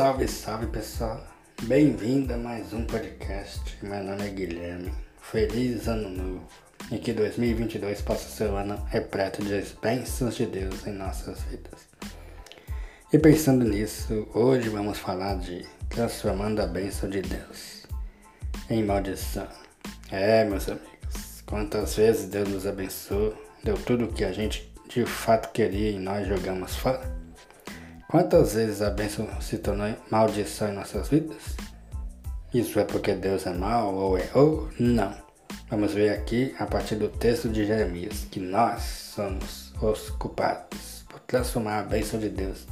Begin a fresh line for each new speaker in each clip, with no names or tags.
Salve, salve pessoal! Bem-vindo a mais um podcast. Meu nome é Guilherme. Feliz Ano Novo e que 2022 possa ser um ano repleto de bênçãos de Deus em nossas vidas. E pensando nisso, hoje vamos falar de transformando a bênção de Deus em maldição. É, meus amigos, quantas vezes Deus nos abençoou, deu tudo o que a gente de fato queria e nós jogamos fora? Quantas vezes a bênção se tornou maldição em nossas vidas? Isso é porque Deus é mau ou errou? Não. Vamos ver aqui, a partir do texto de Jeremias, que nós somos os culpados por transformar a bênção de Deus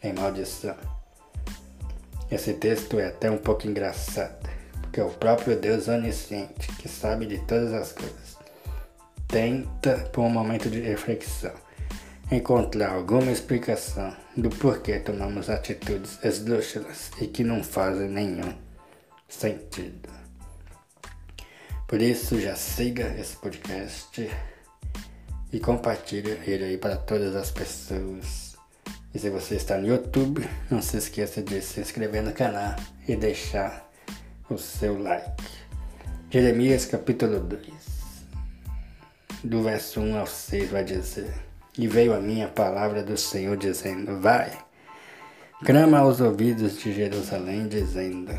em maldição. Esse texto é até um pouco engraçado, porque o próprio Deus onisciente, que sabe de todas as coisas, tenta, por um momento de reflexão, encontrar alguma explicação do porquê tomamos atitudes esdrúxulas e que não fazem nenhum sentido. Por isso, já siga esse podcast e compartilhe ele aí para todas as pessoas. E se você está no YouTube, não se esqueça de se inscrever no canal e deixar o seu like. Jeremias capítulo 2, do verso 1 ao 6 vai dizer. E veio a minha palavra do Senhor dizendo: Vai, clama aos ouvidos de Jerusalém, dizendo: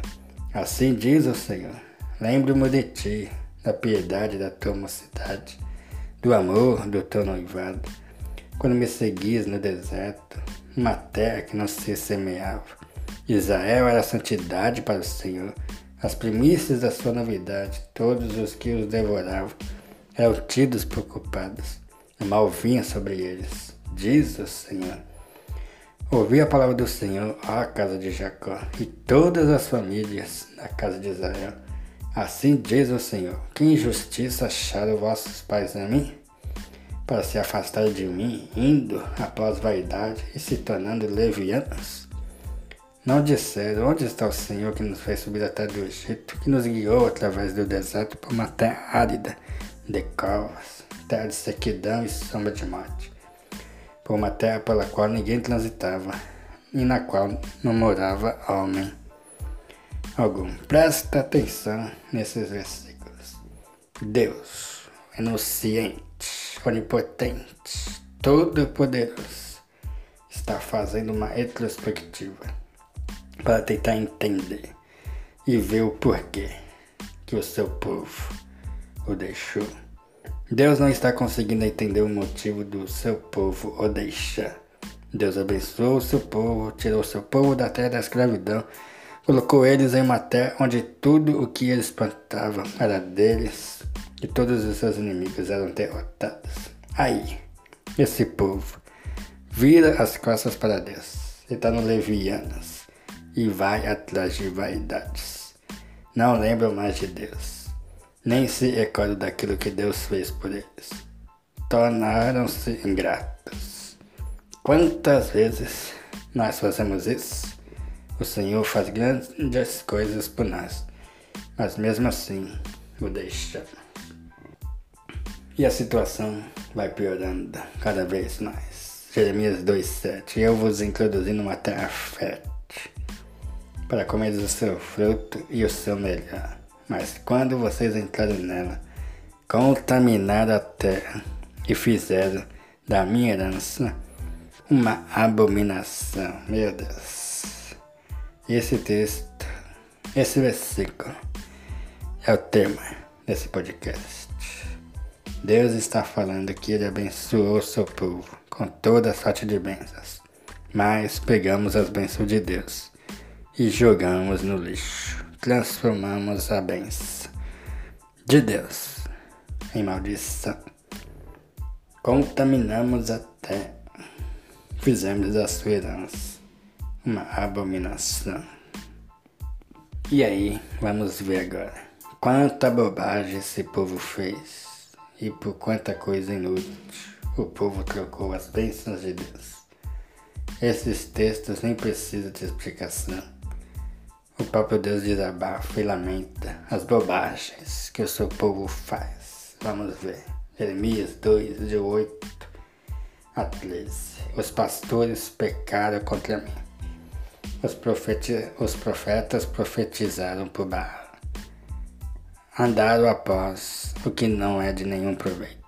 Assim diz o Senhor: Lembro-me de ti, da piedade da tua mocidade, do amor do teu noivado, quando me seguis no deserto, uma terra que não se semeava. Israel era santidade para o Senhor, as primícias da sua novidade, todos os que os devoravam eram tidos preocupados mal vinha sobre eles, diz o Senhor. Ouvi a palavra do Senhor, ó casa de Jacó, e todas as famílias da casa de Israel. Assim diz o Senhor: Que injustiça acharam vossos pais a mim? Para se afastar de mim, indo após vaidade e se tornando levianos? Não disseram: Onde está o Senhor que nos fez subir até do Egito, que nos guiou através do deserto por uma terra árida de covas? Terra de sequidão e sombra de morte, por uma terra pela qual ninguém transitava e na qual não morava homem algum. Presta atenção nesses versículos. Deus, onisciente, onipotente, todo-poderoso, está fazendo uma retrospectiva para tentar entender e ver o porquê que o seu povo o deixou Deus não está conseguindo entender o motivo do seu povo o deixar. Deus abençoou o seu povo, tirou o seu povo da terra da escravidão, colocou eles em uma terra onde tudo o que eles plantavam era deles e todos os seus inimigos eram derrotados. Aí, esse povo vira as costas para Deus, está no Levianas e vai atrás de vaidades. Não lembram mais de Deus nem se recordam daquilo que Deus fez por eles. Tornaram-se ingratos. Quantas vezes nós fazemos isso? O Senhor faz grandes coisas por nós, mas mesmo assim o deixamos. E a situação vai piorando cada vez mais. Jeremias 2,7 Eu vos introduzi numa terra fértil, para comer o seu fruto e o seu melhor mas quando vocês entraram nela, contaminaram a terra e fizeram da minha herança uma abominação. Meu Deus. Esse texto, esse versículo é o tema desse podcast. Deus está falando que Ele abençoou o seu povo com toda sorte de bênçãos, mas pegamos as bênçãos de Deus e jogamos no lixo transformamos a bênção de Deus em maldição. Contaminamos a terra, fizemos da sua herança uma abominação. E aí, vamos ver agora quanta bobagem esse povo fez e por quanta coisa inútil o povo trocou as bênçãos de Deus. Esses textos nem precisam de explicação o próprio Deus desabafa e lamenta as bobagens que o seu povo faz. Vamos ver. Jeremias 2, de 8 a 13. Os pastores pecaram contra mim. os, profeti os profetas profetizaram por Baal. Andaram após o que não é de nenhum proveito.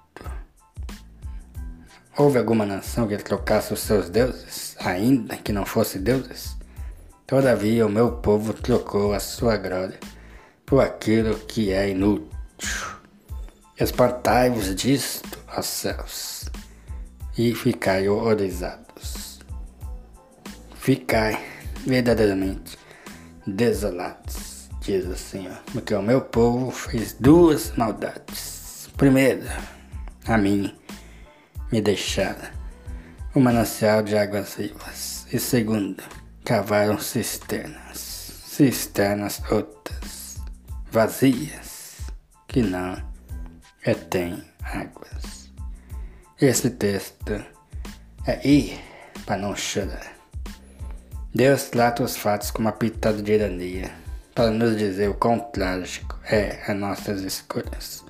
Houve alguma nação que trocasse os seus deuses, ainda que não fossem deuses? Todavia o meu povo trocou a sua glória por aquilo que é inútil. Espantai-vos disto, ó céus, e ficai horrorizados. Ficai verdadeiramente desolados, diz o Senhor, porque o meu povo fez duas maldades. Primeiro, a mim me deixaram o manancial de águas vivas. E segundo, cavaram cisternas, cisternas outras, vazias, que não retêm águas. Esse texto é ir para não chorar. Deus trata os fatos com uma pitada de ironia, para nos dizer o quão trágico é as nossas escolhas.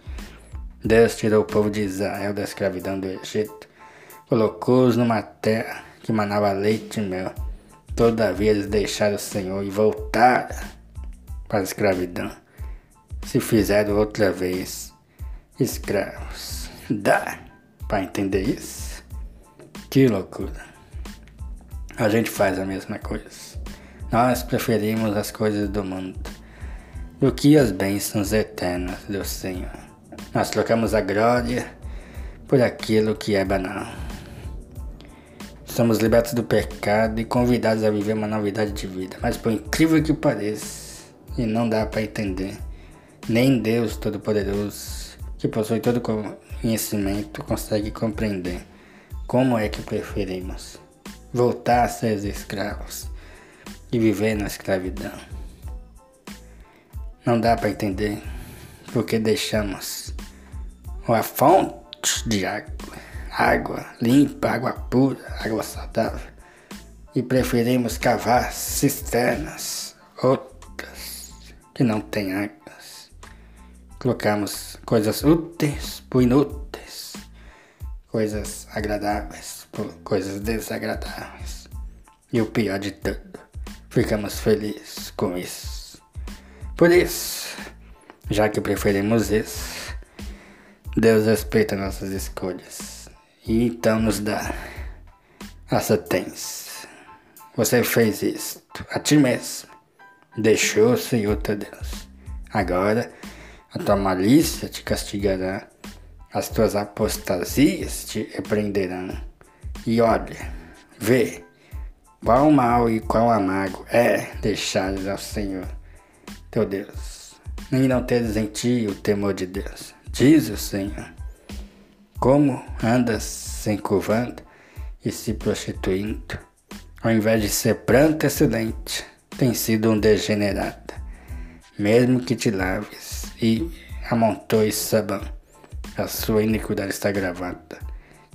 Deus tirou o povo de Israel da escravidão do Egito, colocou-os numa terra que manava leite e mel. Todavia eles deixaram o Senhor e voltaram para a escravidão. Se fizeram outra vez escravos. Dá para entender isso? Que loucura a gente faz a mesma coisa. Nós preferimos as coisas do mundo do que as bênçãos eternas do Senhor. Nós trocamos a glória por aquilo que é banal. Somos libertos do pecado e convidados a viver uma novidade de vida. Mas por incrível que pareça, e não dá para entender, nem Deus Todo-Poderoso, que possui todo conhecimento, consegue compreender como é que preferimos voltar a ser escravos e viver na escravidão. Não dá para entender porque deixamos a fonte de água, água limpa, água pura, água saudável, e preferimos cavar cisternas, outras que não têm águas. Colocamos coisas úteis por inúteis, coisas agradáveis por coisas desagradáveis. E o pior de tudo, ficamos felizes com isso. Por isso, já que preferimos isso, Deus respeita nossas escolhas e então nos dá a sentença. Você fez isto a ti mesmo, deixou o Senhor teu Deus. Agora a tua malícia te castigará, as tuas apostasias te repreenderão e olha, vê qual mal e qual amargo é deixares ao Senhor teu Deus, nem não teres em ti o temor de Deus. Diz o Senhor: Como andas se encurvando e se prostituindo, ao invés de ser pranto excelente, tem sido um degenerado. Mesmo que te laves e amontoes sabão, a sua iniquidade está gravada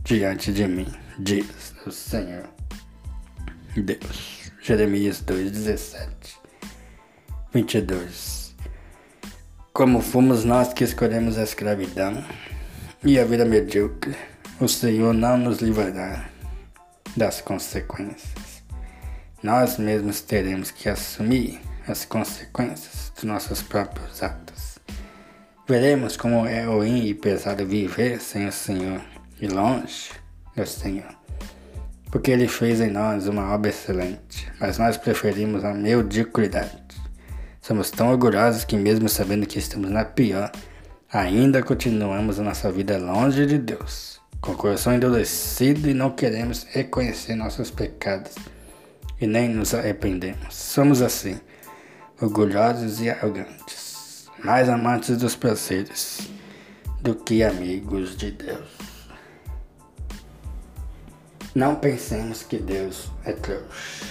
diante de mim diz o Senhor Deus. Jeremias 2, 17, 22. Como fomos nós que escolhemos a escravidão e a vida medíocre, o Senhor não nos livrará das consequências. Nós mesmos teremos que assumir as consequências dos nossos próprios atos. Veremos como é ruim e pesado viver sem o Senhor e longe meu Senhor, porque Ele fez em nós uma obra excelente, mas nós preferimos a mediocridade. Somos tão orgulhosos que, mesmo sabendo que estamos na pior, ainda continuamos a nossa vida longe de Deus, com o coração endurecido e não queremos reconhecer nossos pecados e nem nos arrependemos. Somos assim, orgulhosos e arrogantes, mais amantes dos prazeres do que amigos de Deus. Não pensemos que Deus é trouxa.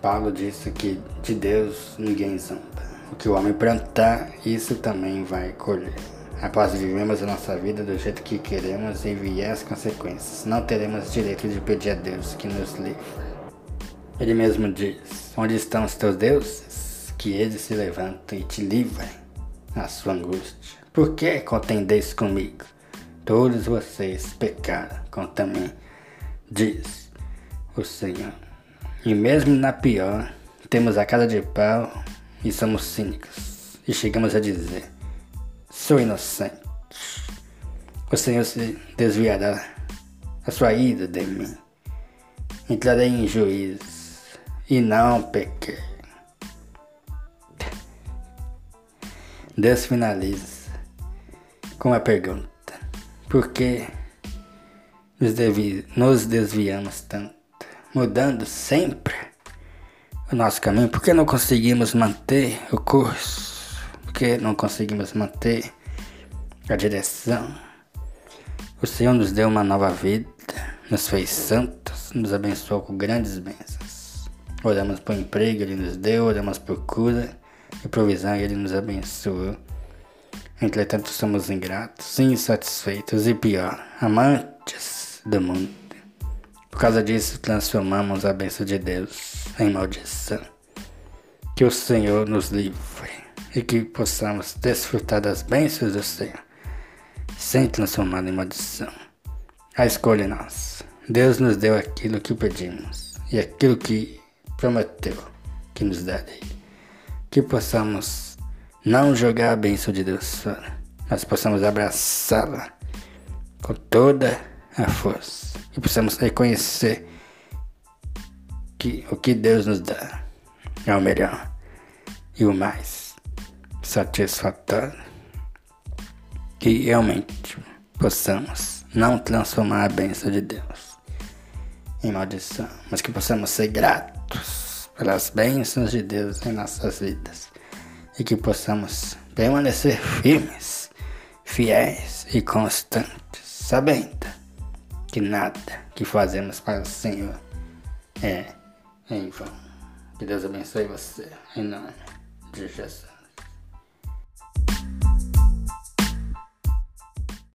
Paulo disse que de Deus ninguém zomba. O que o homem plantar, isso também vai colher. Após vivemos a nossa vida do jeito que queremos e vier as consequências, não teremos direito de pedir a Deus que nos livre. Ele mesmo diz: Onde estão os teus deuses? Que eles se levantem e te livrem da sua angústia. Por que contendeis comigo? Todos vocês pecaram contra mim diz o Senhor. E mesmo na pior, temos a cara de pau e somos cínicos. E chegamos a dizer: Sou inocente. O Senhor se desviará a sua ira de mim. Entrarei em juízo e não pequei. Deus finaliza com a pergunta: Por que nos, nos desviamos tanto, mudando sempre o nosso caminho? Por que não conseguimos manter o curso? Por que não conseguimos manter a direção? O Senhor nos deu uma nova vida, nos fez santos, nos abençoou com grandes bênçãos. Oramos por emprego, Ele nos deu, oramos por cura e provisão, Ele nos abençoou. Entretanto, somos ingratos, insatisfeitos e pior, amantes do mundo. Por causa disso, transformamos a bênção de Deus em maldição. Que o Senhor nos livre e que possamos desfrutar das bênçãos do Senhor, sem transformar em maldição. A escolha é nossa. Deus nos deu aquilo que pedimos e aquilo que prometeu que nos daria. Que possamos não jogar a bênção de Deus fora, mas possamos abraçá-la com toda a força e possamos reconhecer que o que Deus nos dá é o melhor e o mais satisfatório. Que realmente possamos não transformar a bênção de Deus em maldição, mas que possamos ser gratos pelas bênçãos de Deus em nossas vidas e que possamos permanecer firmes, fiéis e constantes, sabendo que nada que fazemos para o Senhor é em vão. Que Deus abençoe você, em nome de Jesus.